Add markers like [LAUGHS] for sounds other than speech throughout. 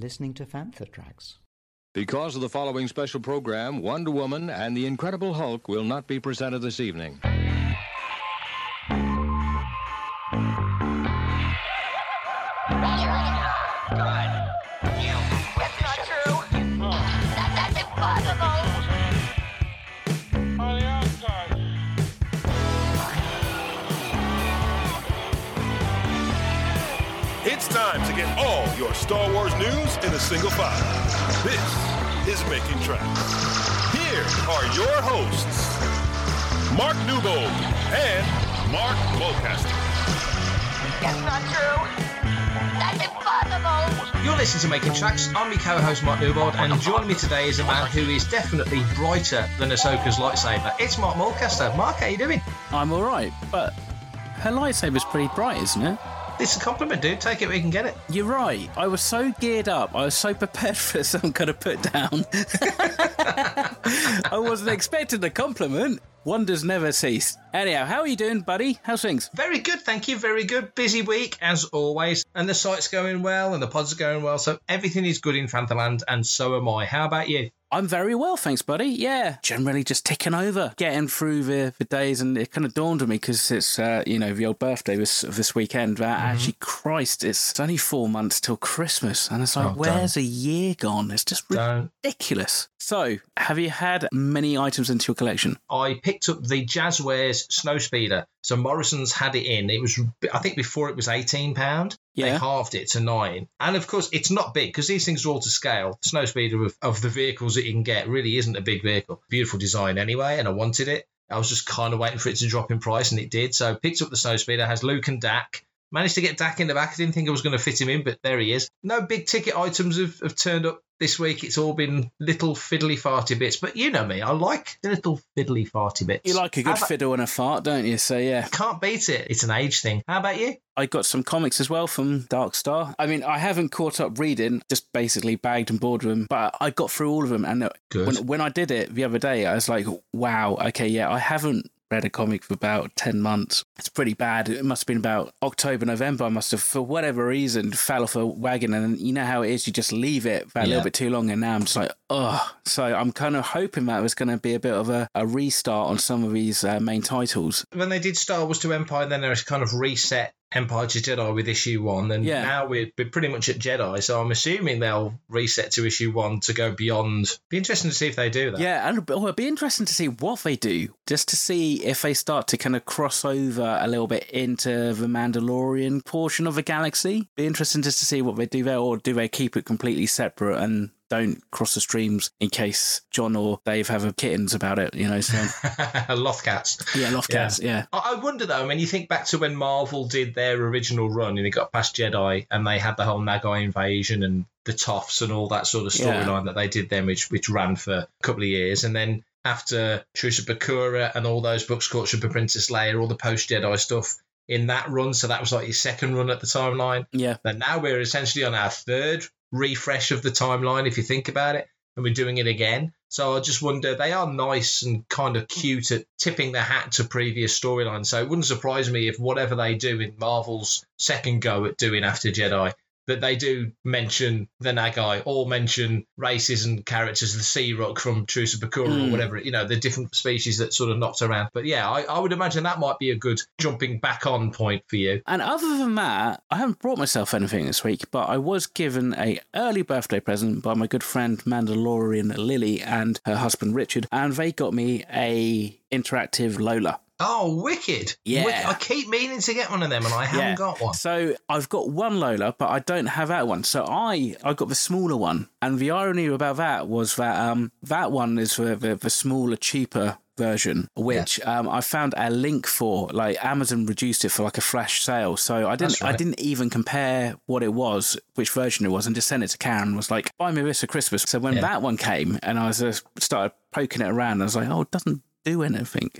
You are listening to Fantha Tracks. Because of the following special program, Wonder Woman and the Incredible Hulk will not be presented this evening. It's time to get all your Star Wars news in a single file. This is Making Tracks. Here are your hosts, Mark Newbold and Mark Mulcaster. That's not true. That's impossible. You're listening to Making Tracks. I'm your co-host Mark Newbold, and joining me today is a man who is definitely brighter than Ahsoka's lightsaber. It's Mark Mulcaster. Mark, how you doing? I'm all right, but her lightsaber's pretty bright, isn't it? It's a compliment, dude. Take it where you can get it. You're right. I was so geared up. I was so [LAUGHS] prepared for some kind of put down. [LAUGHS] I wasn't expecting the compliment. Wonders never cease. Anyhow, how are you doing, buddy? How's things? Very good, thank you. Very good. Busy week as always, and the site's going well, and the pods are going well. So everything is good in Fanthaland, and so am I. How about you? I'm very well, thanks, buddy. Yeah, generally just ticking over, getting through the, the days, and it kind of dawned on me because it's uh, you know the old birthday this this weekend. That actually, Christ, it's, it's only four months till Christmas, and it's like, Oh, where's a year gone? It's just Don't. ridiculous. So, have you had many items into your collection? I picked up the Jazzwares Snowspeeder. So Morrison's had it in. It was, I think, before it was eighteen pound. They Yeah. halved it to nine, and of course, it's not big because these things are all to scale. The Snowspeeder of, of the vehicles that you can get really isn't a big vehicle. Beautiful design anyway, and I wanted it. I was just kind of waiting for it to drop in price, and it did. So picked up the Snowspeeder. Has Luke and Dak. Managed to get Dak in the back. I didn't think I was going to fit him in, but there he is. No big ticket items have, have turned up this week. It's all been little fiddly farty bits. But you know me, I like the little fiddly farty bits. You like a good about- fiddle and a fart, don't you? So, yeah. Can't beat it. It's an age thing. How about you? I got some comics as well from Dark Star. I mean, I haven't caught up reading, just basically bagged and bored with them, but I got through all of them. And uh, Good. when, when I did it the other day, I was like, wow, okay, yeah, I haven't read a comic for about 10 months. It's pretty bad. It must have been about October, November. I must have, for whatever reason, fell off a wagon. And you know how it is, you just leave it for a Yeah. little bit too long. And now I'm just like, oh. So I'm kind of hoping that was going to be a bit of a, a restart on some of these uh, main titles. When they did Star Wars to Empire, then there was kind of reset Empire to Jedi with issue one, and Yeah. now we're, we're pretty much at Jedi. So I'm assuming they'll reset to issue one to go beyond. Be interesting to see if they do that. Yeah, and oh, it'll be interesting to see what they do, just to see if they start to kind of cross over a little bit into the Mandalorian portion of the galaxy. Be interesting just to see what they do there, or do they keep it completely separate and don't cross the streams in case John or Dave have a kittens about it, you know? So [LAUGHS] Lothcats. yeah, Lothcats, yeah. I I wonder though. I mean, you think back to when Marvel did their original run and it got past Jedi, and they had the whole Nagai invasion and the Tofs and all that sort of Yeah. storyline that they did then, which which ran for a couple of years, and then after Truce of Bakura and all those books, Courtship of Princess Leia, all the post Jedi stuff in that run. So that was like your second run at the timeline. Yeah. But now we're essentially on our third refresh of the timeline, if you think about it, and we're doing it again. So I just wonder, they are nice and kind of cute at tipping the hat to previous storylines. So it wouldn't surprise me if whatever they do in Marvel's second go at doing After Jedi, that they do mention the Nagai or mention races and characters, the Ssi-ruuk from Truce of Bakura or Mm. whatever, you know, the different species that sort of knocked around. But yeah, I, I would imagine that might be a good jumping back on point for you. And other than that, I haven't brought myself anything this week, but I was given a early birthday present by my good friend Mandalorian Lily and her husband Richard, and they got me a interactive Lola. Oh, wicked! Yeah. Wicked. I keep meaning to get one of them, and I haven't got one. So I've got one Lola, but I don't have that one. So I I got the smaller one, and the irony about that was that um that one is the the, the smaller, cheaper version, which um I found a link for. Like Amazon reduced it for like a flash sale, so I didn't right. I didn't even compare what it was, which version it was, and just sent it to Karen. and Was like, buy me this for Christmas. So when Yeah. that one came, and I was uh, started poking it around, I was like, oh, it doesn't do anything.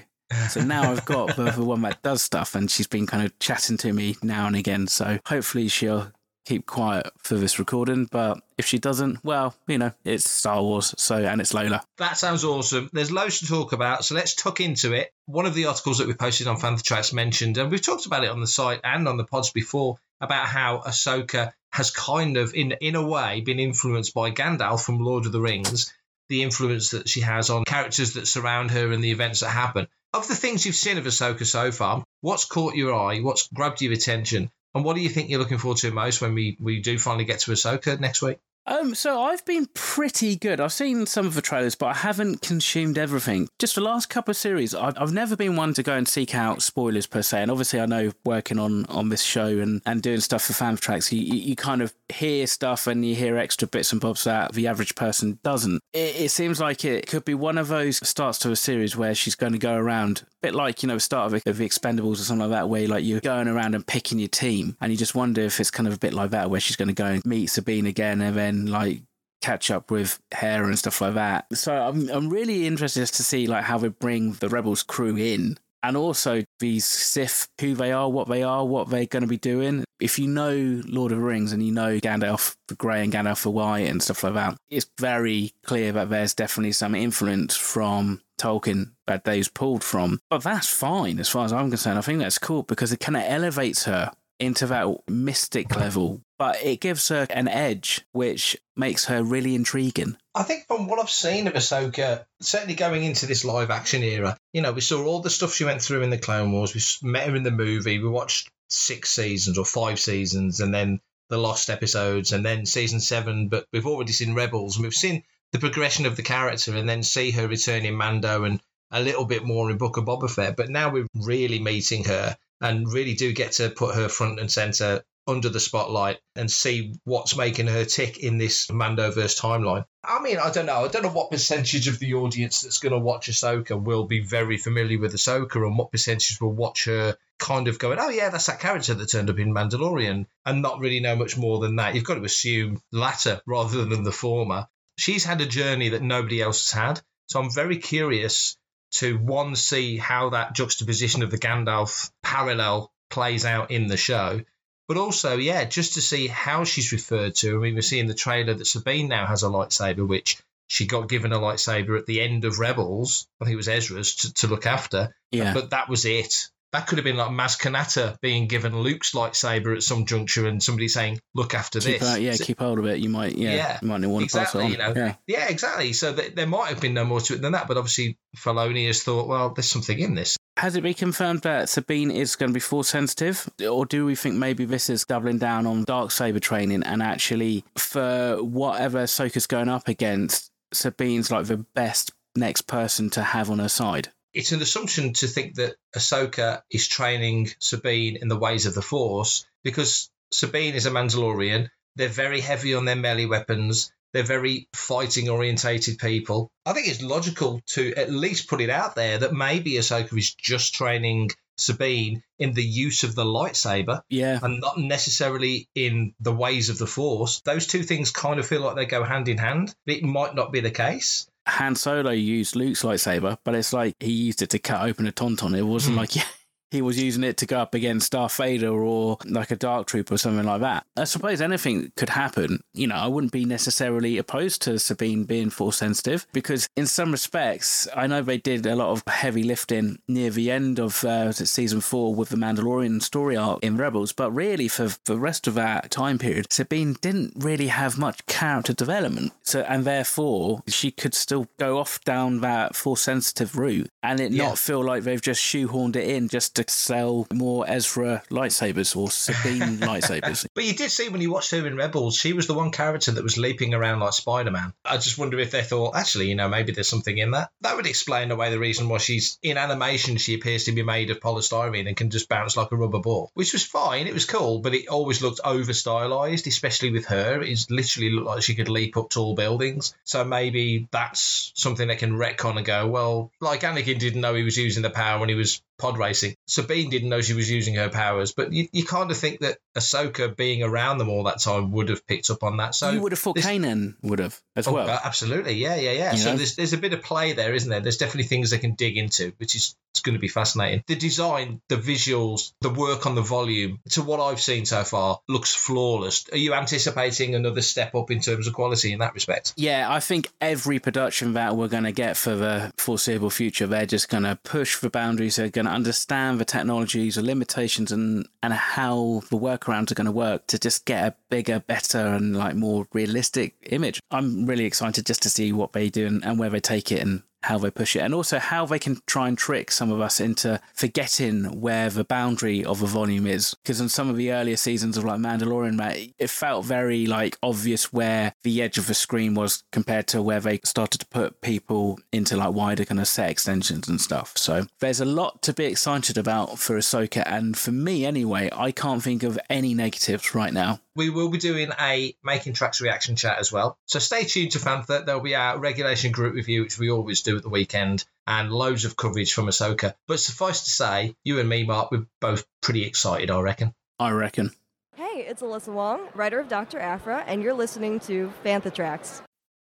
So now I've got the, the one that does stuff, and she's been kind of chatting to me now and again. So hopefully she'll keep quiet for this recording. But if she doesn't, well, you know, it's Star Wars, so and it's Lola. That sounds awesome. There's loads to talk about, so let's tuck into it. One of the articles that we posted on Fantha Tracks mentioned, and we've talked about it on the site and on the pods before, about how Ahsoka has kind of, in in a way, been influenced by Gandalf from Lord of the Rings. The influence that she has on characters that surround her and the events that happen. Of the things you've seen of Ahsoka so far, what's caught your eye? What's grabbed your attention? And what do you think you're looking forward to most when we, we do finally get to Ahsoka next week? Um, so I've been pretty good. I've seen some of the trailers, but I haven't consumed everything. Just the last couple of series, I've, I've never been one to go and seek out spoilers per se. And obviously, I know working on on this show and, and doing stuff for Fantha Tracks, you, you kind of hear stuff and you hear extra bits and bobs that the average person doesn't. It, it seems like it could be one of those starts to a series where she's going to go around, a bit like you know, the start of, of the Expendables or something like that, where like you're going around and picking your team, and you just wonder if it's kind of a bit like that, where she's going to go and meet Sabine again, and then like catch up with Hera and stuff like that. So I'm I'm really interested to see like how they bring the Rebels crew in. And also these Sith, who they are, what they are, what they're going to be doing. If you know Lord of the Rings and you know Gandalf the Grey and Gandalf the White and stuff like that, it's very clear that there's definitely some influence from Tolkien that they've pulled from. But that's fine as far as I'm concerned. I think that's cool because it kind of elevates her into that mystic level, but it gives her an edge which makes her really intriguing. I think from what I've seen of Ahsoka, certainly going into this live action era, you know, we saw all the stuff she went through in the Clone Wars. We met her in the movie. We watched six seasons or five seasons, and then the lost episodes, and then season seven. But we've already seen Rebels, and we've seen the progression of the character, and then see her return in Mando and a little bit more in Book of Boba Fett. But now we're really meeting her and really do get to put her front and center under the spotlight and see what's making her tick in this Mandoverse timeline. I mean, I don't know. I don't know what percentage of the audience that's going to watch Ahsoka will be very familiar with Ahsoka and what percentage will watch her kind of going, oh, yeah, that's that character that turned up in Mandalorian and not really know much more than that. You've got to assume the latter rather than the former. She's had a journey that nobody else has had. So I'm very curious to one see how that juxtaposition of the Gandalf parallel plays out in the show, but also yeah, just to see how she's referred to. I mean, we're seeing the trailer that Sabine now has a lightsaber, which she got given a lightsaber at the end of Rebels. I think it was Ezra's to, to look after. Yeah. But that was it. That could have been like Maz Kanata being given Luke's lightsaber at some juncture and somebody saying, look after Keep, this. yeah, So- keep hold of it. You might, yeah, Yeah, you might want to pass it on. you know. Yeah. Yeah, exactly. So th- there might have been no more to it than that, but obviously Filoni has thought, well, there's something in this. Has it been confirmed that Sabine is going to be force sensitive, or do we think maybe this is doubling down on dark saber training and actually for whatever Ahsoka's going up against, Sabine's like the best next person to have on her side? It's an assumption to think that Ahsoka is training Sabine in the ways of the Force because Sabine is a Mandalorian. They're very heavy on their melee weapons. They're very fighting orientated people. I think it's logical to at least put it out there that maybe Ahsoka is just training Sabine in the use of the lightsaber Yeah, and not necessarily in the ways of the Force. Those two things kind of feel like they go hand in hand. It might not be the case. Han Solo used Luke's lightsaber, but it's like he used it to cut open a tauntaun. It wasn't hmm. like [LAUGHS] yeah, he was using it to go up against Darth Vader or like a Dark Trooper or something like that. I suppose anything could happen. You know, I wouldn't be necessarily opposed to Sabine being force sensitive because, in some respects, I know they did a lot of heavy lifting near the end of uh, season four with the Mandalorian story arc in Rebels, but really for the rest of that time period, Sabine didn't really have much character development. So, and therefore, she could still go off down that force sensitive route and it Yeah. not feel like they've just shoehorned it in just to sell more Ezra lightsabers or Sabine [LAUGHS] lightsabers. But you did see when you watched her in Rebels, she was the one character that was leaping around like Spider Man. I just wonder if they thought, actually, you know, maybe there's something in that. That would explain away the reason why she's in animation, she appears to be made of polystyrene and can just bounce like a rubber ball, which was fine. It was cool, but it always looked over stylized, especially with her. It literally looked like she could leap up tall buildings. So maybe that's something they can retcon and go, well, like Anakin didn't know he was using the power when he was pod racing. Sabine didn't know she was using her powers, but you, you kind of think that Ahsoka being around them all that time would have picked up on that. So you would have thought this- Kanan would have as Oh, well. uh, absolutely, yeah, yeah, yeah. You so know? there's there's a bit of play there, isn't there? There's definitely things they can dig into, which is it's going to be fascinating. The design, the visuals, the work on the volume, to what I've seen so far, looks flawless. Are you anticipating another step up in terms of quality in that respect? Yeah, I think every production that we're going to get for the foreseeable future, they're just going to push the boundaries. They're going to understand the technologies, the limitations, and and how the workarounds are going to work to just get a bigger, better, and like more realistic image. I'm really excited just to see what they do and, and where they take it and how they push it, and also how they can try and trick some of us into forgetting where the boundary of a volume is. Because in some of the earlier seasons of like Mandalorian, it felt very like obvious where the edge of the screen was compared to where they started to put people into like wider kind of set extensions and stuff. So there's a lot to be excited about for Ahsoka, and for me anyway, I can't think of any negatives right now. We will be doing a Making Tracks reaction chat as well. So stay tuned to Fantha. There'll be our regulation group review, which we always do at the weekend, and loads of coverage from Ahsoka. But suffice to say, you and me, Mark, we're both pretty excited, I reckon. I reckon. Hey, it's Alyssa Wong, writer of Dr. Aphra, and you're listening to Fantha Tracks.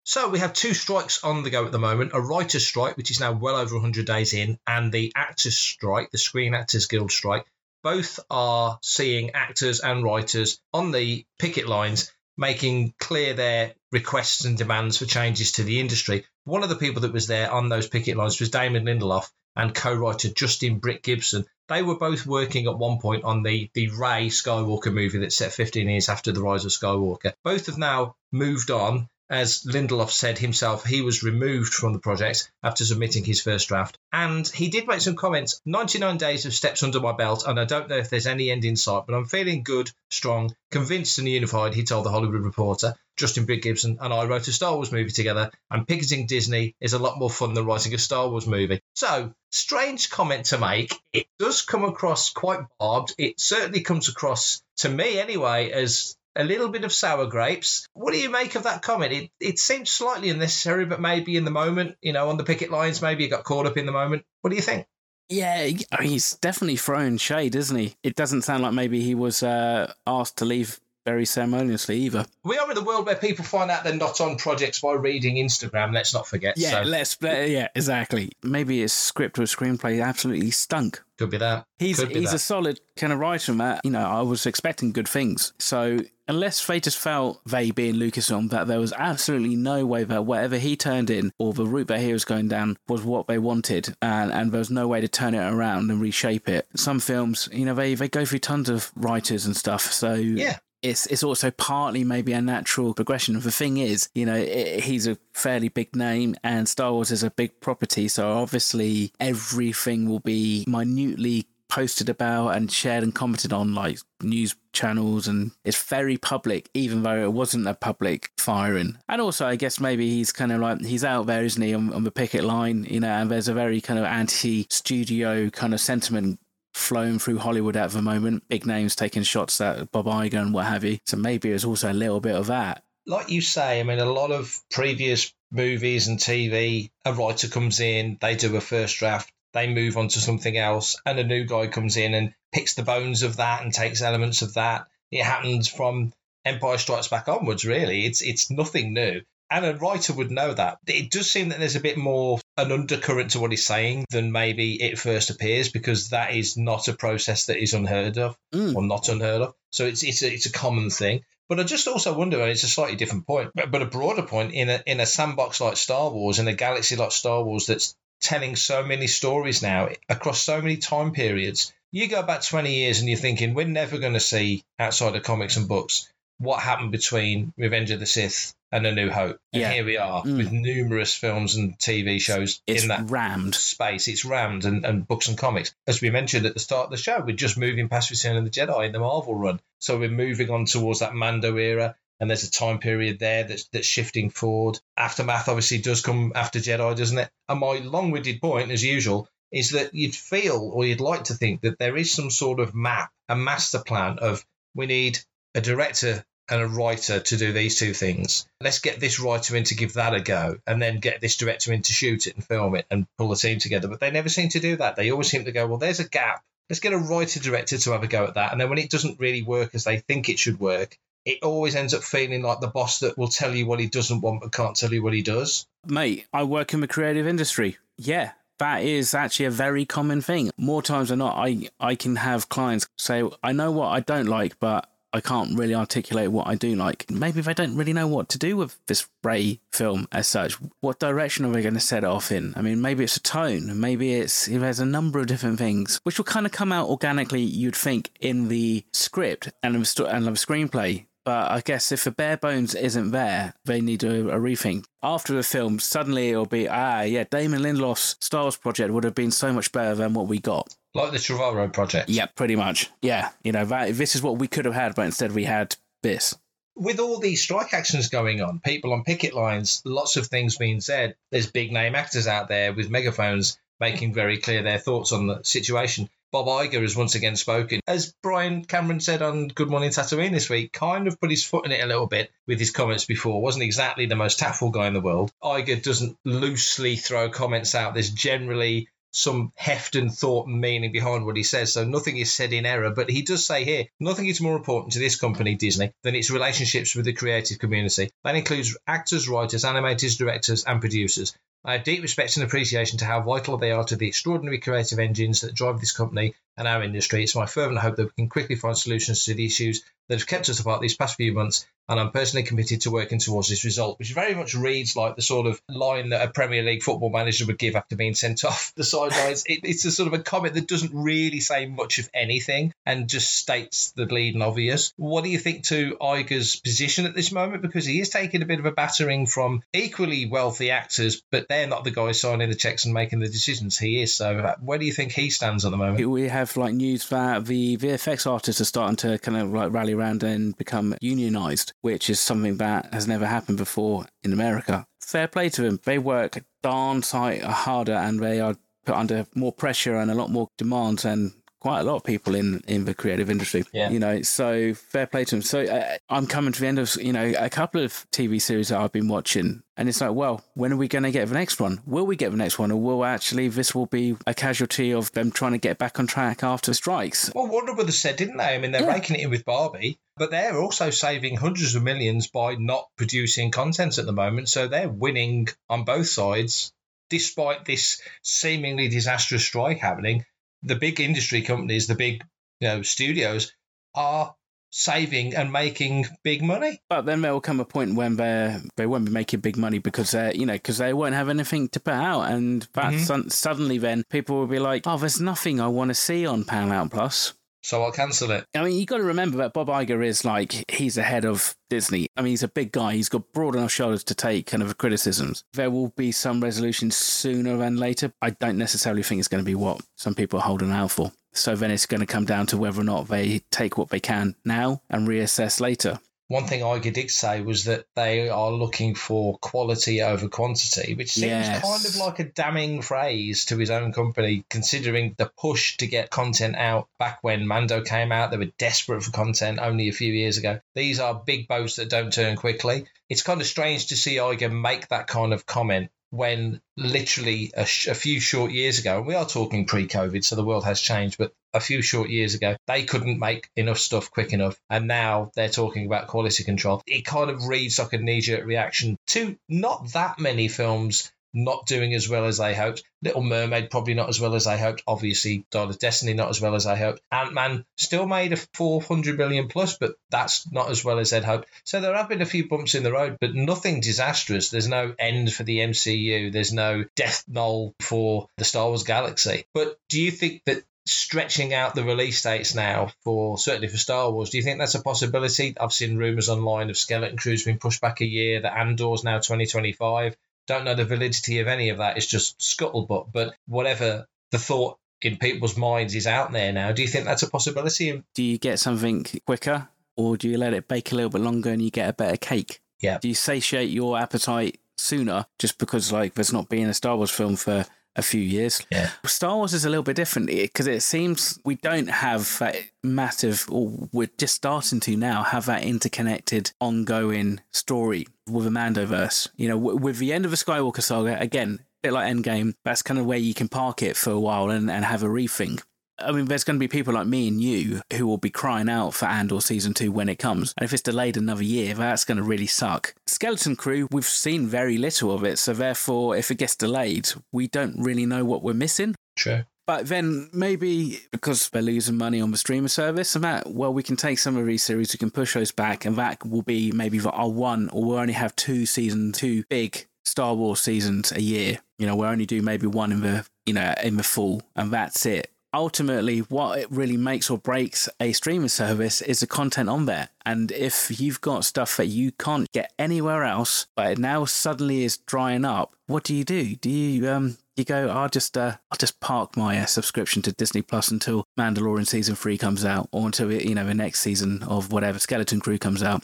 So we have two strikes on the go at the moment: a writers' strike, which is now well over 100 days in, and the actors' strike, the Screen Actors Guild strike. Both are seeing actors and writers on the picket lines making clear their requests and demands for changes to the industry. One of the people that was there on those picket lines was Damon Lindelof and co-writer Justin Britt Gibson. They were both working at one point on the the Rey Skywalker movie that's set 15 years after the rise of Skywalker. Both have now moved on. As Lindelof said himself, he was removed from the project after submitting his first draft. And he did make some comments 99 days of steps under my belt, and I don't know if there's any end in sight, but I'm feeling good, strong, convinced, and unified, he told the Hollywood Reporter. Justin Britt Gibson and I wrote a Star Wars movie together, and picketing Disney is a lot more fun than writing a Star Wars movie. So, strange comment to make. It does come across quite barbed. It certainly comes across, to me anyway, as a little bit of sour grapes. What do you make of that comment? It it seems slightly unnecessary, but maybe in the moment, you know, on the picket lines, maybe it got caught up in the moment. What do you think? Yeah, he's definitely throwing shade, isn't he? It doesn't sound like maybe he was uh, asked to leave very ceremoniously either. We are in a world where people find out they're not on projects by reading Instagram. Let's not forget. Yeah, so let's. yeah, exactly. Maybe his script or screenplay absolutely stunk. could be that. He's be he's that. a solid kind of writer, Matt. You know, I was expecting good things. So unless they just felt they being Lucasfilm that there was absolutely no way that whatever he turned in or the route that he was going down was what they wanted, and and there was no way to turn it around and reshape it. Some films, you know, they they go through tons of writers and stuff. So Yeah. it's it's also partly maybe a natural progression. The thing is, you know, i he's a fairly big name, and Star Wars is a big property, so obviously everything will be minutely posted about and shared and commented on like news channels and it's very public even though it wasn't a public firing and also i guess maybe he's kind of like he's out there isn't he on, on the picket line you know and there's a very kind of anti-studio kind of sentiment flowing through Hollywood at the moment. Big names taking shots at Bob Iger and what have you. So maybe there's also a little bit of that. like you say, I mean, a lot of previous movies and TV, a writer comes in, they do a first draft, they move on to something else, and a new guy comes in and picks the bones of that and takes elements of that. It happens from Empire Strikes Back onwards, really. It's it's nothing new. And a writer would know that. It does seem that there's a bit more an undercurrent to what he's saying than maybe it first appears, because that is not a process that is unheard of Mm. or not unheard of. So it's it's a, it's a common thing. But I just also wonder, and it's a slightly different point, but, but a broader point in a in a sandbox like Star Wars, in a galaxy like Star Wars that's telling so many stories now across so many time periods. You go back 20 years and you're thinking, we're never going to see outside of comics and books what happened between Revenge of the Sith and A New Hope. And Yeah. here we are Mm. with numerous films and TV shows It's in that rammed. space. It's rammed and, and books and comics. As we mentioned at the start of the show, we're just moving past Return of the Jedi in the Marvel run. So we're moving on towards that Mando era. And there's a time period there that's that's shifting forward. Aftermath obviously does come after Jedi, doesn't it? And my long-winded point, as usual, is that you'd feel or you'd like to think that there is some sort of map, a master plan of we need a director and a writer to do these two things. Let's get this writer in to give that a go, and then get this director in to shoot it and film it and pull the team together. But they never seem to do that. They always seem to go, well, there's a gap. Let's get a writer director to have a go at that. And then when it doesn't really work as they think it should work, it always ends up feeling like the boss that will tell you what he doesn't want but can't tell you what he does. Mate, I work in the creative industry. Yeah, that is actually a very common thing. More times than not, I, I can have clients say, I know what I don't like, but I can't really articulate what I do like. Maybe they don't really know what to do with this Rey film as such. What direction are we going to set it off in? I mean, maybe it's a tone, maybe it's there's a number of different things which will kind of come out organically. You'd think in the script and the, and the screenplay. But I guess if the bare bones isn't there, they need a, a rethink. After the film, suddenly it'll be, ah, yeah, Damon Lindelof's Star Wars project would have been so much better than what we got. Like the Trevorrow project. Yeah, pretty much. Yeah, you know, that, this is what we could have had, but instead we had this. With all these strike actions going on, people on picket lines, lots of things being said, there's big name actors out there with megaphones making very clear their thoughts on the situation. Bob Iger has once again spoken. As Brian Cameron said on Good Morning Tatooine this week, kind of put his foot in it a little bit with his comments before. Wasn't exactly the most tactful guy in the world. Iger doesn't loosely throw comments out. There's generally some heft and thought and meaning behind what he says. So nothing is said in error. But he does say here, nothing is more important to this company, Disney, than its relationships with the creative community. That includes actors, writers, animators, directors, and producers. I have deep respect and appreciation to how vital they are to the extraordinary creative engines that drive this company and our industry. It's my fervent hope that we can quickly find solutions to the issues that have kept us apart these past few months, and I'm personally committed to working towards this result, which very much reads like the sort of line that a Premier League football manager would give after being sent [LAUGHS] off the sidelines. it, it's a sort of a comment that doesn't really say much of anything and just states the bleeding obvious. What do you think to Iger's position at this moment? Because he is taking a bit of a battering from equally wealthy actors, but they're not the guys signing the checks and making the decisions. He is. So, uh, where do you think he stands at the moment? We have like news that the VFX artists are starting to kind of like rally around and become unionized, which is something that has never happened before in America. Fair play to them. They work darn sight harder and they are put under more pressure and a lot more demands and quite a lot of people in in the creative industry. Yeah. You know, so fair play to them. So uh, I'm coming to the end of you know a couple of TV series that I've been watching, and it's like, well, when are we going to get the next one? Will we get the next one, or will actually this will be a casualty of them trying to get back on track after strikes? Well, Warner Brothers said, didn't they? I mean, they're Yeah. raking it in with Barbie, but they're also saving hundreds of millions by not producing content at the moment. So they're winning on both sides, despite this seemingly disastrous strike happening. The big industry companies, the big you know studios, are saving and making big money. But then there will come a point when they they won't be making big money because they you know because they won't have anything to put out, and that mm-hmm. sun- suddenly then people will be like, oh, there's nothing I want to see on Paramount Plus. So I'll cancel it. I mean, you've got to remember that Bob Iger is like he's the head of Disney. I mean, he's a big guy. He's got broad enough shoulders to take kind of criticisms. There will be some resolution sooner than later. I don't necessarily think it's going to be what some people are holding out for. So then it's going to come down to whether or not they take what they can now and reassess later. One thing Iger did say was that they are looking for quality over quantity, which seems Yes. kind of like a damning phrase to his own company, considering the push to get content out back when Mando came out. They were desperate for content only a few years ago. These are big boats that don't turn quickly. It's kind of strange to see Iger make that kind of comment when literally a, sh- a few short years ago, and we are talking pre COVID, so the world has changed, but a few short years ago, they couldn't make enough stuff quick enough. And now they're talking about quality control. It kind of reads like a knee jerk reaction to not that many films not doing as well as I hoped. Little Mermaid probably not as well as I hoped. Obviously, Dial of Destiny not as well as I hoped. Ant Man still made a 400 million plus, but that's not as well as they'd hoped. So there have been a few bumps in the road, but nothing disastrous. There's no end for the MCU. There's no death knell for the Star Wars galaxy. But do you think that stretching out the release dates now for certainly for Star Wars. Do you think that's a possibility? I've seen rumors online of Skeleton Crew's been pushed back a year, that Andor's now 2025. Don't know the validity of any of that. It's just scuttlebutt. But whatever the thought in people's minds is out there now, do you think that's a possibility? Do you get something quicker or do you let it bake a little bit longer and you get a better cake? Yeah. Do you satiate your appetite sooner just because like there's not being a Star Wars film for a few years. Yeah. Star Wars is a little bit different eh, because it seems we don't have that massive, or we're just starting to now have that interconnected, ongoing story with a Mandoverse. You know, w- with the end of the Skywalker saga, again, a bit like Endgame, that's kind of where you can park it for a while and, and have a rethink. I mean, there's going to be people like me and you who will be crying out for Andor season two when it comes. And if it's delayed another year, that's going to really suck. Skeleton Crew, we've seen very little of it. So therefore, if it gets delayed, we don't really know what we're missing. True. But then maybe because they're losing money on the streamer service, and that, well, we can take some of these series, we can push those back, and that will be maybe our one, or we'll only have two season, two big Star Wars seasons a year. You know, we'll only do maybe one in the, you know, in the fall, and that's it ultimately what it really makes or breaks a streaming service is the content on there. And if you've got stuff that you can't get anywhere else but it now suddenly is drying up what do you do? Do you um you go i'll just uh, i'll just park my uh, subscription to disney plus until mandalorian season 3 comes out or until you know the next season of whatever skeleton crew comes out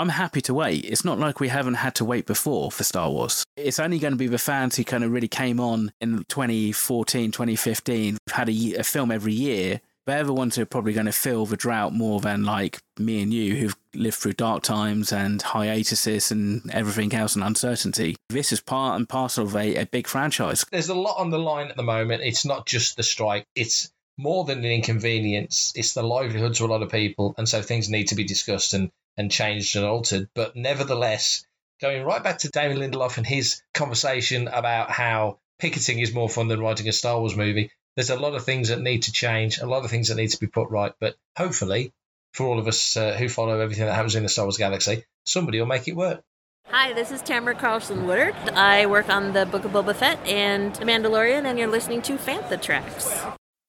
I'm happy to wait. It's not like we haven't had to wait before for Star Wars. It's only going to be the fans who kind of really came on in 2014, 2015, had a, a film every year. They're the ones who are probably going to fill the drought more than like me and you who've lived through dark times and hiatuses and everything else and uncertainty. This is part and parcel of a, a big franchise. There's a lot on the line at the moment. It's not just the strike. It's more than an inconvenience. It's the livelihood to a lot of people, and so things need to be discussed and and changed and altered. But nevertheless, going right back to Damon Lindelof and his conversation about how picketing is more fun than writing a Star Wars movie, there's a lot of things that need to change, a lot of things that need to be put right. But hopefully, for all of us uh, who follow everything that happens in the Star Wars galaxy, somebody will make it work. Hi, this is Tamara Carlson Woodard. I work on the Book of Boba Fett and The Mandalorian, and you're listening to Fantha Tracks.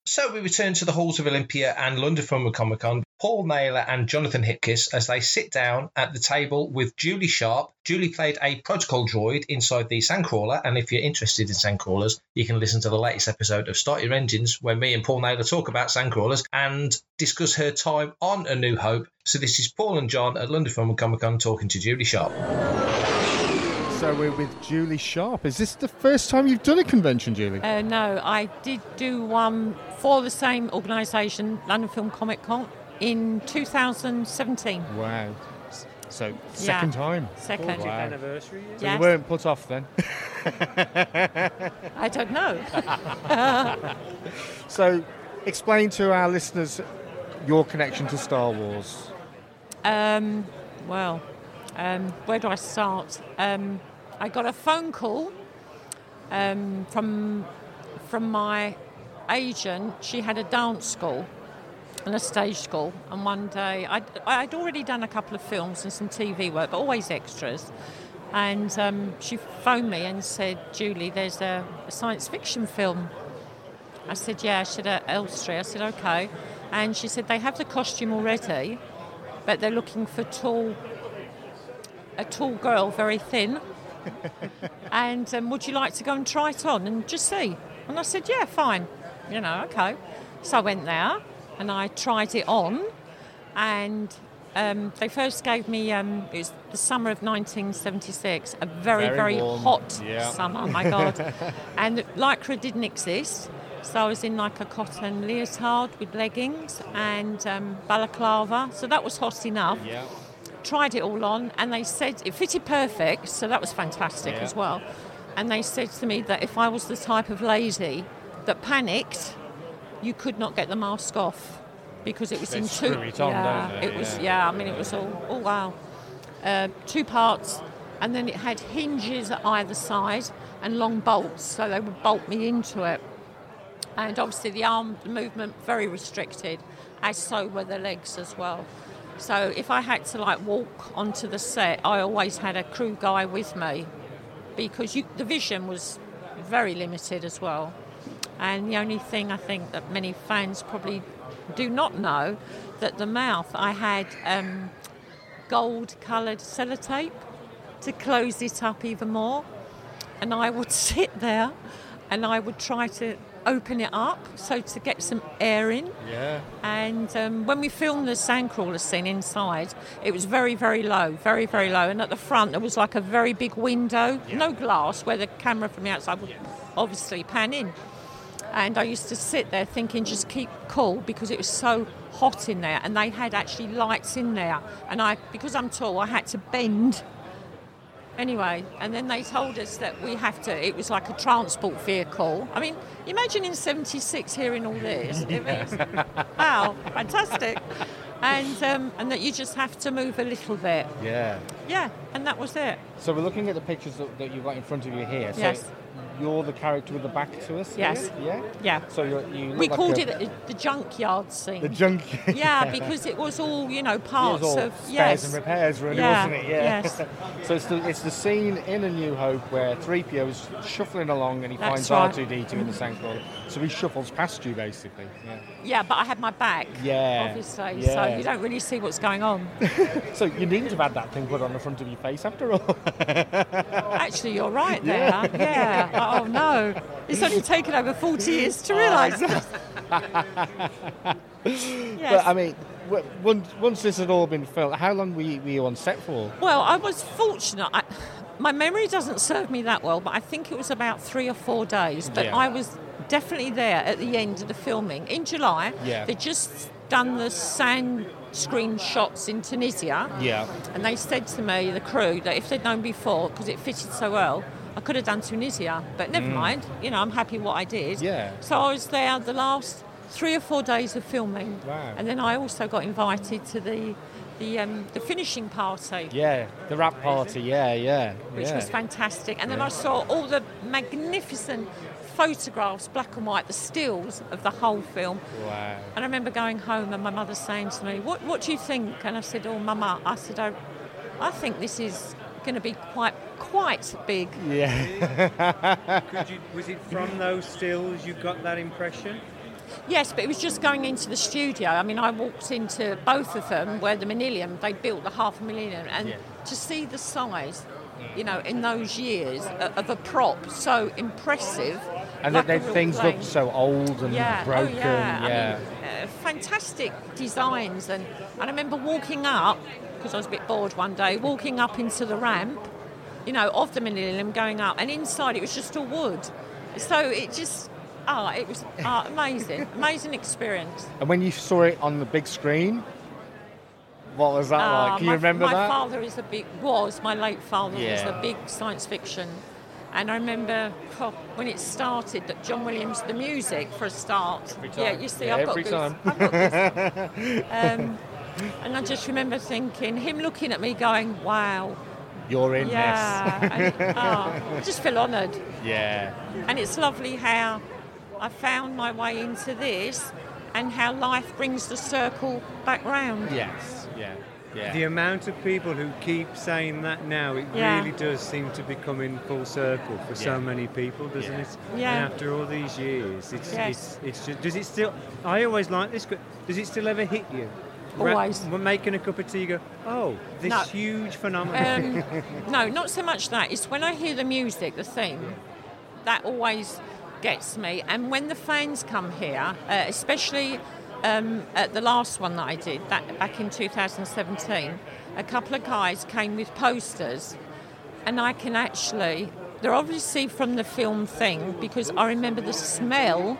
So we return to the halls of Olympia and London Film Comic Con. Paul Naylor and Jonathan Hipkiss as they sit down at the table with Julie Sharp. Julie played a protocol droid inside the Sandcrawler, and if you're interested in Sandcrawlers, you can listen to the latest episode of Start Your Engines, where me and Paul Naylor talk about Sandcrawlers and discuss her time on A New Hope. So this is Paul and John at London Film Comic Con talking to Julie Sharp. So we're with Julie Sharp. Is this the first time you've done a convention, Julie? Uh, no, I did do one for the same organisation, London Film Comic Con, in 2017. Wow. So second Yeah. time. Second. Wow. anniversary. So Yes. you weren't put off then. I don't know. [LAUGHS] so explain to our listeners your connection to Star Wars. Um, well, um, where do I start? Um, I got a phone call um, from from my agent. She had a dance school and a stage school, and one day I'd, I'd already done a couple of films and some TV work, but always extras. And um, she phoned me and said, "Julie, there's a, a science fiction film." I said, "Yeah." I said, "At Elstree." I said, "Okay." And she said, "They have the costume already." but they're looking for tall, a tall girl, very thin. [LAUGHS] and um, would you like to go and try it on and just see? And I said, yeah, fine. You know, okay. So I went there and I tried it on, and um, they first gave me um, it was the summer of 1976, a very Very very, hot yeah. summer. My God, [LAUGHS] and lycra didn't exist. So I was in like a cotton leotard with leggings and um, balaclava. So that was hot enough. Yeah. Tried it all on, and they said it fitted perfect. So that was fantastic Yeah. as well. And they said to me that if I was the type of lady that panicked, you could not get the mask off because it was They in two. it on, yeah, it was. Yeah. Yeah, I mean, it was all. Oh wow, uh, two parts, and then it had hinges at either side and long bolts, so they would bolt me into it. And obviously, the arm movement very restricted, as so were the legs as well. So if I had to like walk onto the set, I always had a crew guy with me because you, the vision was very limited as well. And the only thing I think that many fans probably do not know that the mouth I had um, gold coloured sellotape to close it up even more, and I would [LAUGHS] sit there and I would try to open it up so to get some air in. Yeah. And um, when we filmed the sandcrawler scene inside, it was very, very low, very, very low. And at the front, there was like a very big window, no glass, where the camera from the outside would obviously pan in. And I used to sit there thinking, just keep cool because it was so hot in there, and they had actually lights in there. And I, because I'm tall, I had to bend. Anyway, and then they told us that we have to. It was like a transport vehicle. I mean, imagine in '76 hearing all this. [LAUGHS] It was, wow, fantastic. And um, and that you just have to move a little bit. Yeah. Yeah, and that was it. So we're looking at the pictures that, that you've got in front of you here. So Yes. you're the character with the back to us. here? Yes. Yeah. Yeah. So you're, you. Look We like called a- it the- the junkyard scene. the junk. [LAUGHS] Yeah, because it was all you know parts of spares yes and repairs, really, Yeah, wasn't it? Yeah. yes. [LAUGHS] so it's the, it's the scene in A New Hope where 3PO is shuffling along and he That's finds right. R2D2 in the sanctuary. So he shuffles past you, basically. Yeah. Yeah, but I had my back. Yeah, Obviously, yeah. so you don't really see what's going on. [LAUGHS] So you needn't have had that thing put on the front of your face after all. [LAUGHS] Actually, you're right there. Yeah. Yeah. Oh no, it's only taken over 40 years to oh. realise that. [LAUGHS] But I mean, once, once this had all been filmed, how long were you, were you on set for? Well, I was fortunate. I, my memory doesn't serve me that well, but I think it was about three or four days. But Yeah. I was definitely there at the end of the filming in July. Yeah. They just done the sand screen shots in Tunisia. Yeah. And they said to me, the crew, that if they'd known before, because it fitted so well, I could have done Tunisia. But never Mm. mind, you know, I'm happy what I did. Yeah. So I was there the last three or four days of filming. Wow. And then I also got invited to the the, um, the finishing party. Yeah, the wrap party. Yeah, yeah. Which yeah. was fantastic. And then Yeah. I saw all the magnificent photographs, black and white, the stills of the whole film. Wow. And I remember going home and my mother saying to me, What, what do you think? And I said, Oh, Mama, I said, I, I think this is going to be quite, quite big. Yeah. [LAUGHS] Could you, was it from those stills you got that impression? Yes, but it was just going into the studio. I mean, I walked into both of them where the Millennium, they built the half a millennium, and Yeah. to see the size, mm. you know, in those years of a prop so impressive. And that they, things plane. look so old and yeah. broken. Oh, yeah. yeah. I mean, uh, fantastic designs. And, and I remember walking up, because I was a bit bored one day, walking up into the ramp, you know, of the Millennium going up, and inside it was just all wood. So it just, ah, it was ah, [LAUGHS] amazing, amazing experience. And when you saw it on the big screen, what was that Ah, like? Can you my, remember my that? father is a big was my late father was a big science fiction, and I remember oh, when it started that John Williams the music for a start. Yeah, you see, Yeah, I've got time. I've got goose- [LAUGHS] um, and I just remember thinking him looking at me, going, "Wow." You're in yeah, this. oh, I just feel honoured, yeah. and it's lovely how I found my way into this, and how life brings the circle back round. Yes. Yeah. Yeah. The amount of people who keep saying that now, it Yeah. really does seem to be coming full circle for Yeah. so many people, doesn't Yeah. it? Yeah. And after all these years, it's, Yes. it's, it's just, does it still, I always like this, does it still ever hit you? Ra- Always. When making a cup of tea, you go, oh, this No. huge phenomenon. Um, [LAUGHS] no, not so much that. It's when I hear the music, the theme, that always gets me. And when the fans come here, uh, especially um, at the last one that I did, that back in 2017, a couple of guys came with posters, and I can actually. They're obviously from the film thing because I remember the smell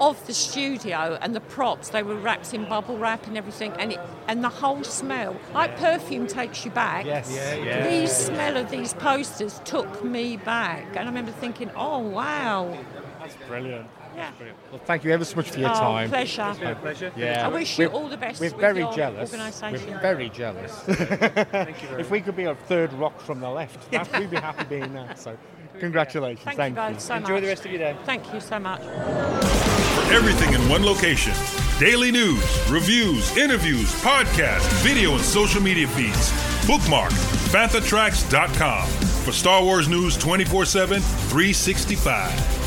of the studio and the props. They were wrapped in bubble wrap and everything, and it, and the whole smell, like perfume, takes you back. Yes. Yeah, yeah. The smell of these posters took me back, and I remember thinking, "Oh wow, That's brilliant. Yeah." Well, thank you ever so much for your Oh, time. pleasure. It's been a pleasure. Yeah. I wish you We're- all the best We're with very your jealous. organisation. We're very jealous. Thank you very [LAUGHS] if we could be a third rock from the left, we'd be happy being that. So, [LAUGHS] congratulations. Thank, Thank, you both so much. Enjoy the rest of your day. Thank you so much. For everything in one location daily news, reviews, interviews, podcasts, video, and social media feeds. Bookmark FanthaTracks.com for Star Wars news 24 7, 365.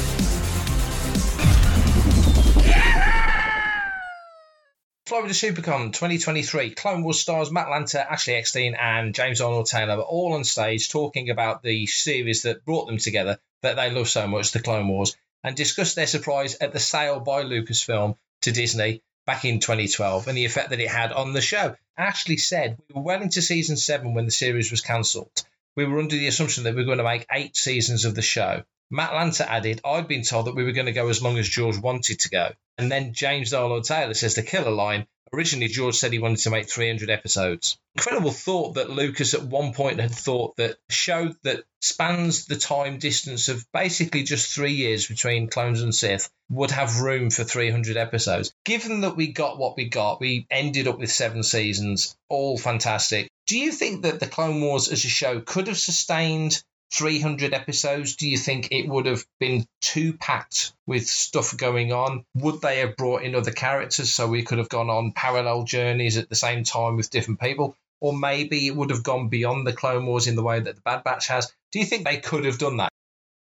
Florida Supercon 2023, Clone Wars stars Matt Lanter, Ashley Eckstein, and James Arnold Taylor were all on stage talking about the series that brought them together that they love so much, the Clone Wars, and discussed their surprise at the sale by Lucasfilm to Disney back in 2012 and the effect that it had on the show. Ashley said, We were well into season seven when the series was cancelled. We were under the assumption that we were going to make eight seasons of the show. Matt Lanter added, I'd been told that we were going to go as long as George wanted to go. And then James Arnold Taylor says the killer line. Originally, George said he wanted to make 300 episodes. Incredible thought that Lucas at one point had thought that a show that spans the time distance of basically just three years between Clones and Sith would have room for 300 episodes. Given that we got what we got, we ended up with seven seasons, all fantastic. Do you think that the Clone Wars as a show could have sustained 300 episodes, do you think it would have been too packed with stuff going on? Would they have brought in other characters so we could have gone on parallel journeys at the same time with different people? Or maybe it would have gone beyond the Clone Wars in the way that the Bad Batch has. Do you think they could have done that?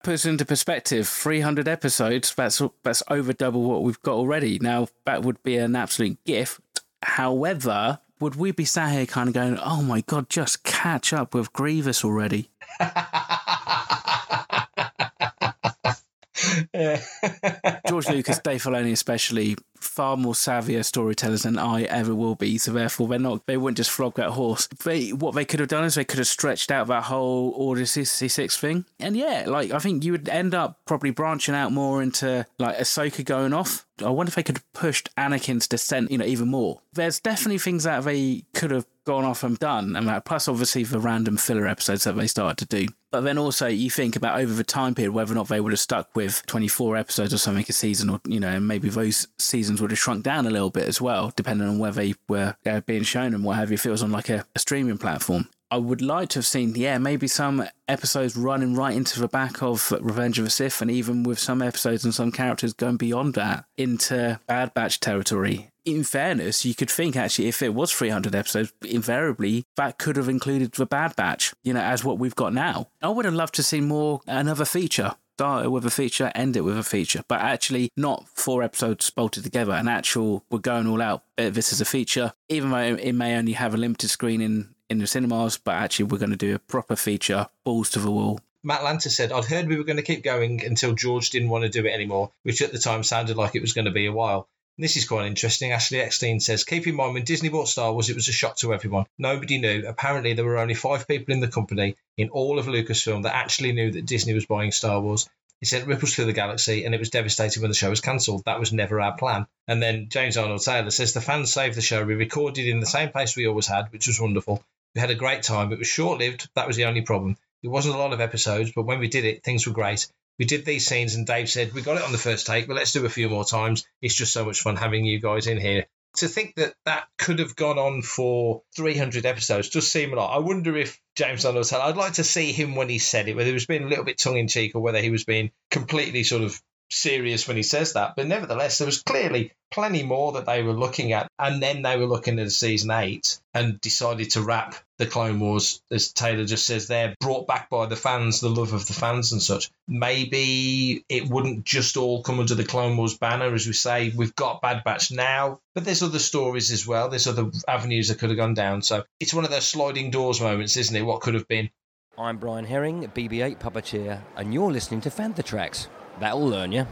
Puts into perspective, 300 episodes, that's, that's over double what we've got already. Now, that would be an absolute gift. However, would we be sat here kind of going, oh my God, just catch up with Grievous already? [LAUGHS] George Lucas, Dave Filoni, especially far more savvier storytellers than I ever will be. So therefore, they're not. They wouldn't just flog that horse. They what they could have done is they could have stretched out that whole Order sixty six thing. And yeah, like I think you would end up probably branching out more into like Ahsoka going off. I wonder if they could have pushed Anakin's descent, you know, even more. There's definitely things that they could have gone off and done, and that, plus obviously the random filler episodes that they started to do. But then also you think about over the time period whether or not they would have stuck with 24 episodes or something a season, or you know, and maybe those seasons would have shrunk down a little bit as well, depending on where they were uh, being shown and what have you. If it was on like a, a streaming platform. I would like to have seen, yeah, maybe some episodes running right into the back of Revenge of the Sith, and even with some episodes and some characters going beyond that into Bad Batch territory. In fairness, you could think actually, if it was 300 episodes, invariably that could have included the Bad Batch, you know, as what we've got now. I would have loved to see more, another feature start it with a feature, end it with a feature, but actually not four episodes bolted together. An actual, we're going all out. Uh, this is a feature, even though it may only have a limited screening in the cinemas, but actually we're going to do a proper feature, balls to the wall. Matt Lanter said, I'd heard we were going to keep going until George didn't want to do it anymore, which at the time sounded like it was going to be a while. This is quite interesting. Ashley Eckstein says, Keep in mind when Disney bought Star Wars, it was a shock to everyone. Nobody knew. Apparently, there were only five people in the company in all of Lucasfilm that actually knew that Disney was buying Star Wars. He sent ripples through the galaxy, and it was devastating when the show was cancelled. That was never our plan. And then James Arnold Taylor says the fans saved the show. We recorded in the same place we always had, which was wonderful. We had a great time. It was short lived. That was the only problem. It wasn't a lot of episodes, but when we did it, things were great. We did these scenes, and Dave said, We got it on the first take, but let's do a few more times. It's just so much fun having you guys in here to think that that could have gone on for 300 episodes just seem a lot. I wonder if James said, I'd like to see him when he said it, whether he was being a little bit tongue in cheek or whether he was being completely sort of serious when he says that. But nevertheless, there was clearly plenty more that they were looking at. And then they were looking at season eight and decided to wrap the Clone Wars, as Taylor just says there, brought back by the fans, the love of the fans and such. Maybe it wouldn't just all come under the Clone Wars banner, as we say, we've got Bad Batch now, but there's other stories as well. There's other avenues that could have gone down. So it's one of those sliding doors moments, isn't it? What could have been. I'm Brian Herring, BB 8 puppeteer, and you're listening to Fantha Tracks. That'll learn you.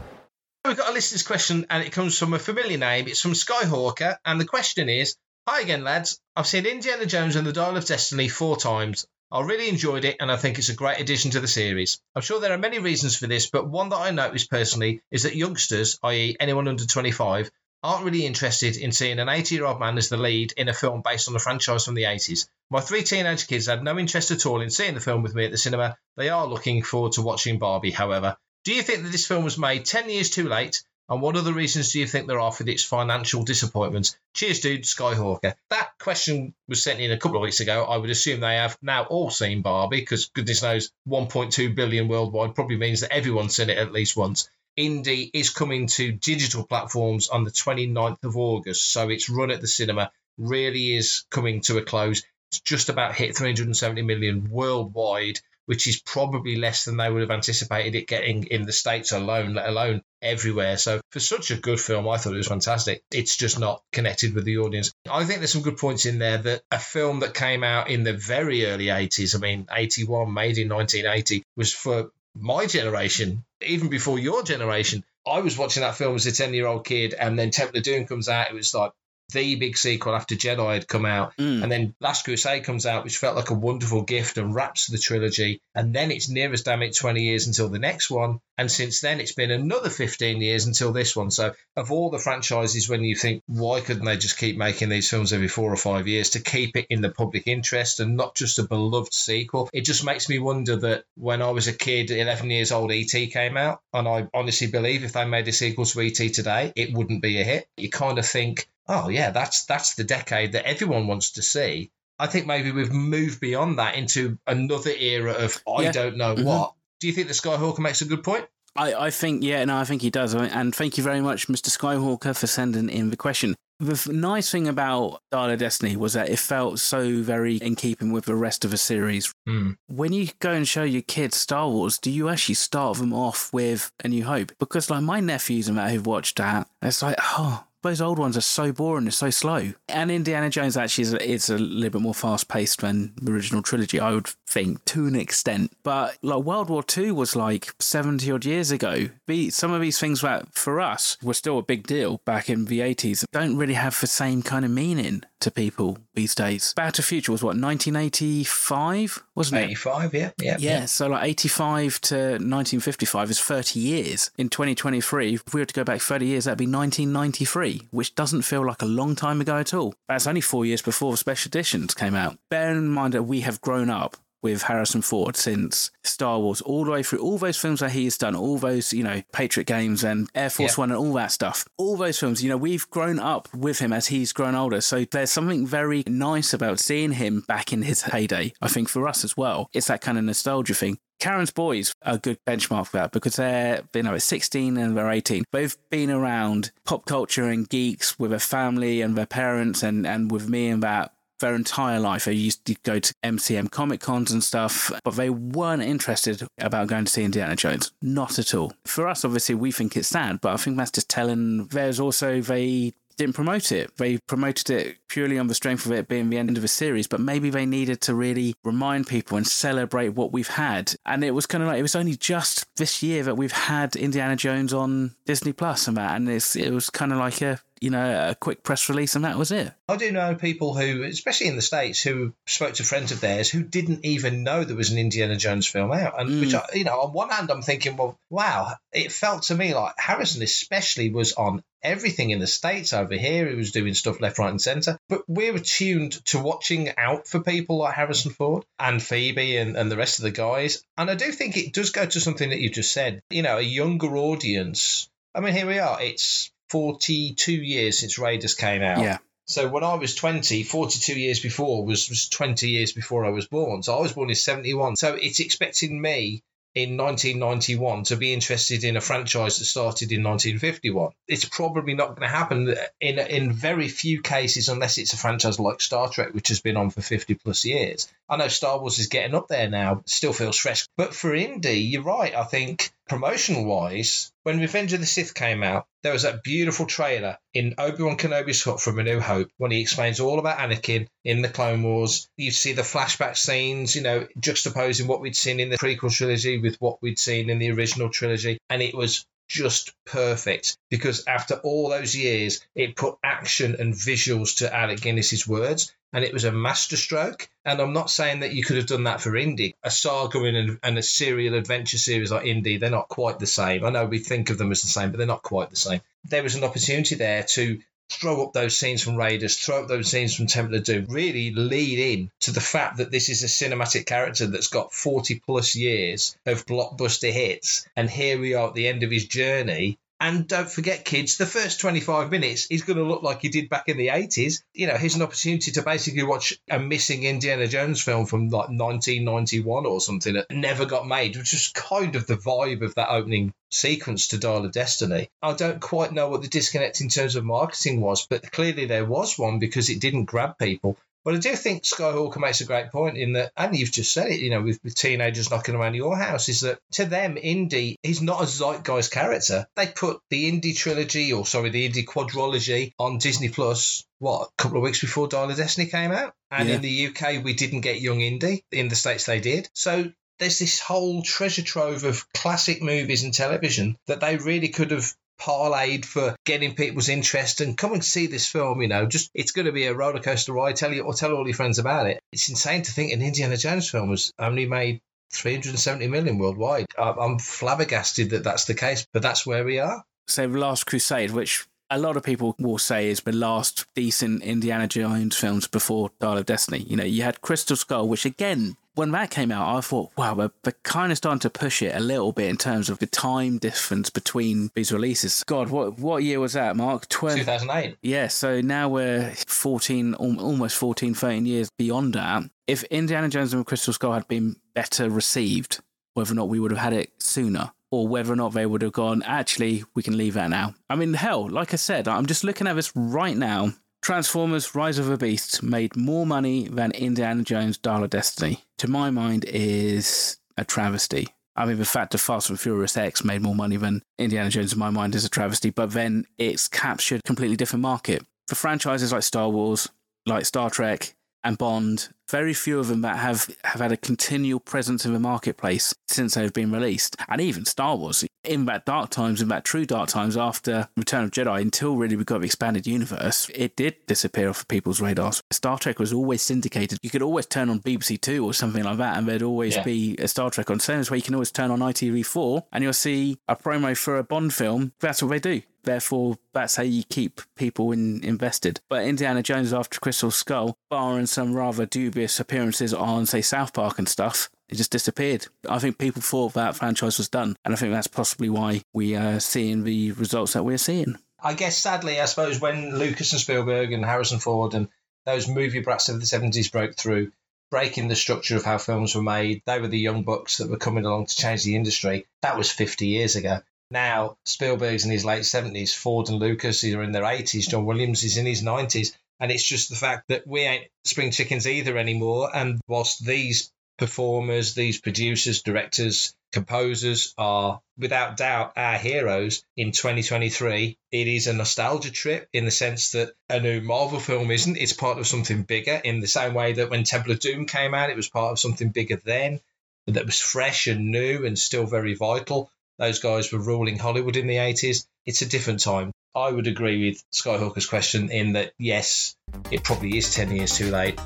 We've got a listener's question, and it comes from a familiar name. It's from Skyhawker, and the question is Hi again, lads. I've seen Indiana Jones and the Dial of Destiny four times. I really enjoyed it, and I think it's a great addition to the series. I'm sure there are many reasons for this, but one that I noticed personally is that youngsters, i.e., anyone under 25, aren't really interested in seeing an 80 year old man as the lead in a film based on a franchise from the 80s. My three teenage kids had no interest at all in seeing the film with me at the cinema. They are looking forward to watching Barbie, however. Do you think that this film was made 10 years too late? And what other reasons do you think there are for its financial disappointments? Cheers, dude, Skyhawker. That question was sent in a couple of weeks ago. I would assume they have now all seen Barbie, because goodness knows, 1.2 billion worldwide probably means that everyone's seen it at least once. Indy is coming to digital platforms on the 29th of August, so its run at the cinema really is coming to a close. It's just about hit 370 million worldwide which is probably less than they would have anticipated it getting in the States alone, let alone everywhere. So for such a good film, I thought it was fantastic. It's just not connected with the audience. I think there's some good points in there that a film that came out in the very early 80s, I mean, 81, made in 1980, was for my generation, even before your generation. I was watching that film as a 10 year old kid, and then Temple of Doom comes out. It was like, the big sequel after Jedi had come out. Mm. And then Last Crusade comes out, which felt like a wonderful gift and wraps the trilogy. And then it's near as damn it 20 years until the next one. And since then, it's been another 15 years until this one. So, of all the franchises, when you think, why couldn't they just keep making these films every four or five years to keep it in the public interest and not just a beloved sequel? It just makes me wonder that when I was a kid, 11 years old, E.T. came out. And I honestly believe if they made a sequel to E.T. today, it wouldn't be a hit. You kind of think, oh, yeah, that's, that's the decade that everyone wants to see. I think maybe we've moved beyond that into another era of I Yeah. don't know Mhm. what. Do you think the Skyhawker makes a good point? I, I think, yeah, no, I think he does. And thank you very much, Mr. Skyhawker, for sending in the question. The nice thing about Dial of Destiny was that it felt so very in keeping with the rest of the series. Mm. When you go and show your kids Star Wars, do you actually start them off with A New Hope? Because, like, my nephews and that who've watched that, it's like, oh, those old ones are so boring, they're so slow. And Indiana Jones actually is a, it's a little bit more fast paced than the original trilogy, I would think, to an extent. But like World War II was like 70 odd years ago. The, some of these things that for us were still a big deal back in the 80s don't really have the same kind of meaning to people these days. Back to Future was what, 1985, wasn't it? 85, yeah. Yeah. Yeah, so like 85 to 1955 is 30 years. In 2023, if we were to go back 30 years, that'd be 1993, which doesn't feel like a long time ago at all. That's only four years before the special editions came out. Bear in mind that we have grown up with Harrison Ford since Star Wars, all the way through all those films that he has done, all those, you know, Patriot games and Air Force Yeah. One and all that stuff. All those films, you know, we've grown up with him as he's grown older. So there's something very nice about seeing him back in his heyday, I think, for us as well. It's that kind of nostalgia thing. Karen's boys are a good benchmark for that because they're, you know, 16 and they're 18. They've been around pop culture and geeks with their family and their parents and, and with me and that their entire life. They used to go to MCM Comic Cons and stuff, but they weren't interested about going to see Indiana Jones. Not at all. For us, obviously, we think it's sad, but I think that's just telling. There's also they didn't promote it. They promoted it purely on the strength of it being the end of a series, but maybe they needed to really remind people and celebrate what we've had. And it was kind of like it was only just this year that we've had Indiana Jones on Disney Plus and that, and it's, it was kind of like a you know a quick press release, and that was it. I do know people who, especially in the States, who spoke to friends of theirs who didn't even know there was an Indiana Jones film out. And which, mm. I, you know, on one hand, I'm thinking, well, wow, it felt to me like Harrison, especially, was on everything in the States over here. He was doing stuff left, right, and centre. But we're attuned to watching out for people like Harrison Ford and Phoebe and, and the rest of the guys. And I do think it does go to something that you just said, you know, a younger audience. I mean, here we are. It's 42 years since Raiders came out. Yeah. So when I was 20, 42 years before was, was 20 years before I was born. So I was born in 71. So it's expecting me in 1991 to be interested in a franchise that started in 1951. It's probably not going to happen in in very few cases unless it's a franchise like Star Trek, which has been on for 50 plus years. I know Star Wars is getting up there now, still feels fresh. But for Indy, you're right. I think promotional wise, when Revenge of the Sith came out, there was that beautiful trailer in Obi Wan Kenobi's hut from A New Hope when he explains all about Anakin in the Clone Wars. You see the flashback scenes, you know, juxtaposing what we'd seen in the prequel trilogy with what we'd seen in the original trilogy. And it was just perfect because after all those years, it put action and visuals to Alec Guinness's words. And it was a masterstroke. And I'm not saying that you could have done that for Indy. A saga and, and a serial adventure series like Indy, they're not quite the same. I know we think of them as the same, but they're not quite the same. There was an opportunity there to throw up those scenes from Raiders, throw up those scenes from Temple of Doom, really lead in to the fact that this is a cinematic character that's got 40 plus years of blockbuster hits. And here we are at the end of his journey. And don't forget, kids, the first 25 minutes is going to look like he did back in the 80s. You know, here's an opportunity to basically watch a missing Indiana Jones film from like 1991 or something that never got made, which is kind of the vibe of that opening sequence to Dial of Destiny. I don't quite know what the disconnect in terms of marketing was, but clearly there was one because it didn't grab people. But I do think Skyhawker makes a great point in that, and you've just said it, you know, with, with teenagers knocking around your house, is that to them, Indy is not a zeitgeist character. They put the Indy trilogy, or sorry, the Indy quadrology on Disney Plus, what, a couple of weeks before Dial of Destiny came out? And Yeah. in the UK, we didn't get Young Indy. In the States, they did. So there's this whole treasure trove of classic movies and television that they really could have parlayed for getting people's interest and come and see this film. You know, just it's going to be a roller coaster ride. Tell you or tell all your friends about it. It's insane to think an Indiana Jones film was only made 370 million worldwide. I'm flabbergasted that that's the case, but that's where we are. So, Last Crusade, which a lot of people will say is the last decent Indiana Jones films before Dial of Destiny. You know, you had Crystal Skull, which again, when that came out, I thought, wow, they're, they're kind of starting to push it a little bit in terms of the time difference between these releases. God, what what year was that, Mark? 20, 2008. Yeah, so now we're 14, almost 14, 13 years beyond that. If Indiana Jones and the Crystal Skull had been better received, whether or not we would have had it sooner, or whether or not they would have gone, actually, we can leave that now. I mean, hell, like I said, I'm just looking at this right now. Transformers Rise of the Beasts made more money than Indiana Jones Dial of Destiny. To my mind, is a travesty. I mean, the fact that Fast and Furious X made more money than Indiana Jones, in my mind, is a travesty, but then it's captured a completely different market. For franchises like Star Wars, like Star Trek, and Bond, very few of them that have, have had a continual presence in the marketplace since they've been released. And even Star Wars, in that dark times, in that true dark times after Return of Jedi, until really we got the expanded universe, it did disappear off of people's radars. Star Trek was always syndicated. You could always turn on BBC Two or something like that, and there'd always Yeah. be a Star Trek on. Same as where you can always turn on ITV4 and you'll see a promo for a Bond film. That's what they do. Therefore, that's how you keep people in, invested. But Indiana Jones after Crystal Skull, barring some rather dubious appearances on, say, South Park and stuff, it just disappeared. I think people thought that franchise was done, and I think that's possibly why we are seeing the results that we're seeing. I guess sadly, I suppose when Lucas and Spielberg and Harrison Ford and those movie brats of the seventies broke through, breaking the structure of how films were made, they were the young bucks that were coming along to change the industry. That was fifty years ago. Now Spielberg's in his late seventies, Ford and Lucas are in their eighties, John Williams is in his nineties, and it's just the fact that we ain't spring chickens either anymore. And whilst these performers, these producers, directors, composers are without doubt our heroes in 2023. It is a nostalgia trip in the sense that a new Marvel film isn't. It's part of something bigger in the same way that when Temple of Doom came out, it was part of something bigger then that was fresh and new and still very vital. Those guys were ruling Hollywood in the 80s. It's a different time. I would agree with Skyhawker's question in that, yes, it probably is 10 years too late.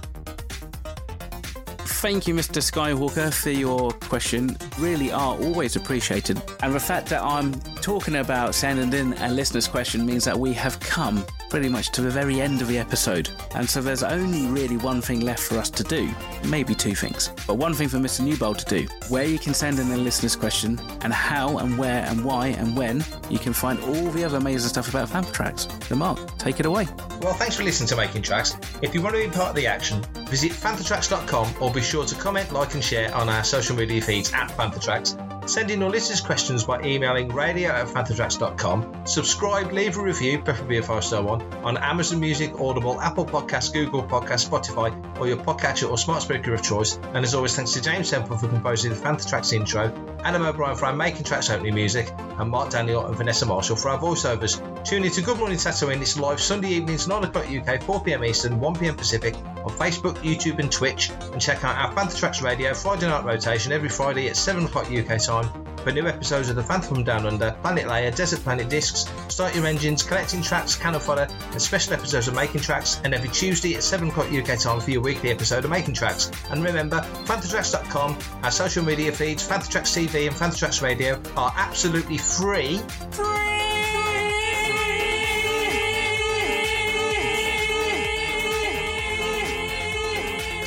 Thank you, Mr. Skywalker, for your question. Really are always appreciated. And the fact that I'm talking about sending in a listener's question means that we have come pretty much to the very end of the episode. And so there's only really one thing left for us to do. Maybe two things. But one thing for Mr. Newbold to do. Where you can send in a listener's question and how and where and why and when you can find all the other amazing stuff about Fantha Tracks. So Mark, take it away. Well, thanks for listening to Making Tracks. If you want to be part of the action, visit fanthatracks.com or be sure to comment, like, and share on our social media feeds at FanthaTracks. Send in your listeners' questions by emailing radio at fanthatracks.com. Subscribe, leave a review, preferably a five star one, on Amazon Music, Audible, Apple Podcasts, Google Podcasts, Spotify, or your podcatcher or smart speaker of choice. And as always, thanks to James Temple for composing the Fantha Tracks intro, Adam O'Brien for our Making Tracks opening music, and Mark Daniel and Vanessa Marshall for our voiceovers. Tune in to Good Morning Tatooine. It's live Sunday evenings, 9 o'clock UK, 4 pm Eastern, 1 pm Pacific, on Facebook, YouTube, and Twitch. And check out our Fantha Tracks Radio Friday night rotation every Friday at 7 o'clock UK time for new episodes of The Fantha From Down Under, Planet Leia, Desert Planet Discs, Start Your Engines, Collecting Tracks, Canon Fodder, and special episodes of Making Tracks. And every Tuesday at 7 o'clock UK time for your weekly episode of Making Tracks. And remember, fanthatracks.com, our social media feeds, Fantha Tracks TV and Fantha Tracks Radio are absolutely free. free.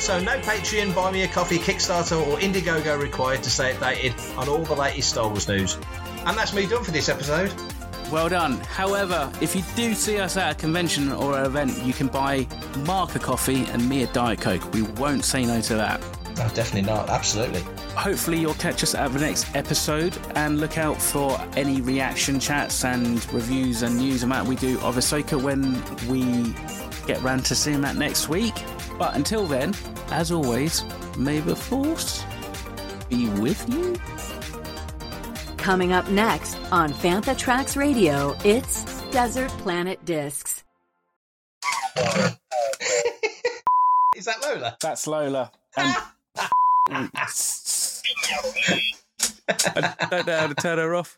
So no Patreon, Buy Me a Coffee, Kickstarter or Indiegogo required to stay updated on all the latest Star Wars news. And that's me done for this episode. Well done. However, if you do see us at a convention or an event, you can buy Mark a coffee and me a Diet Coke. We won't say no to that. No, definitely not. Absolutely. Hopefully, you'll catch us at the next episode and look out for any reaction chats and reviews and news and that we do of Ahsoka when we get round to seeing that next week. But until then, as always, may the Force be with you. Coming up next on Fantha Tracks Radio, it's Desert Planet Discs. [LAUGHS] Is that Lola? That's Lola. And [LAUGHS] [LAUGHS] I don't know how to turn her off.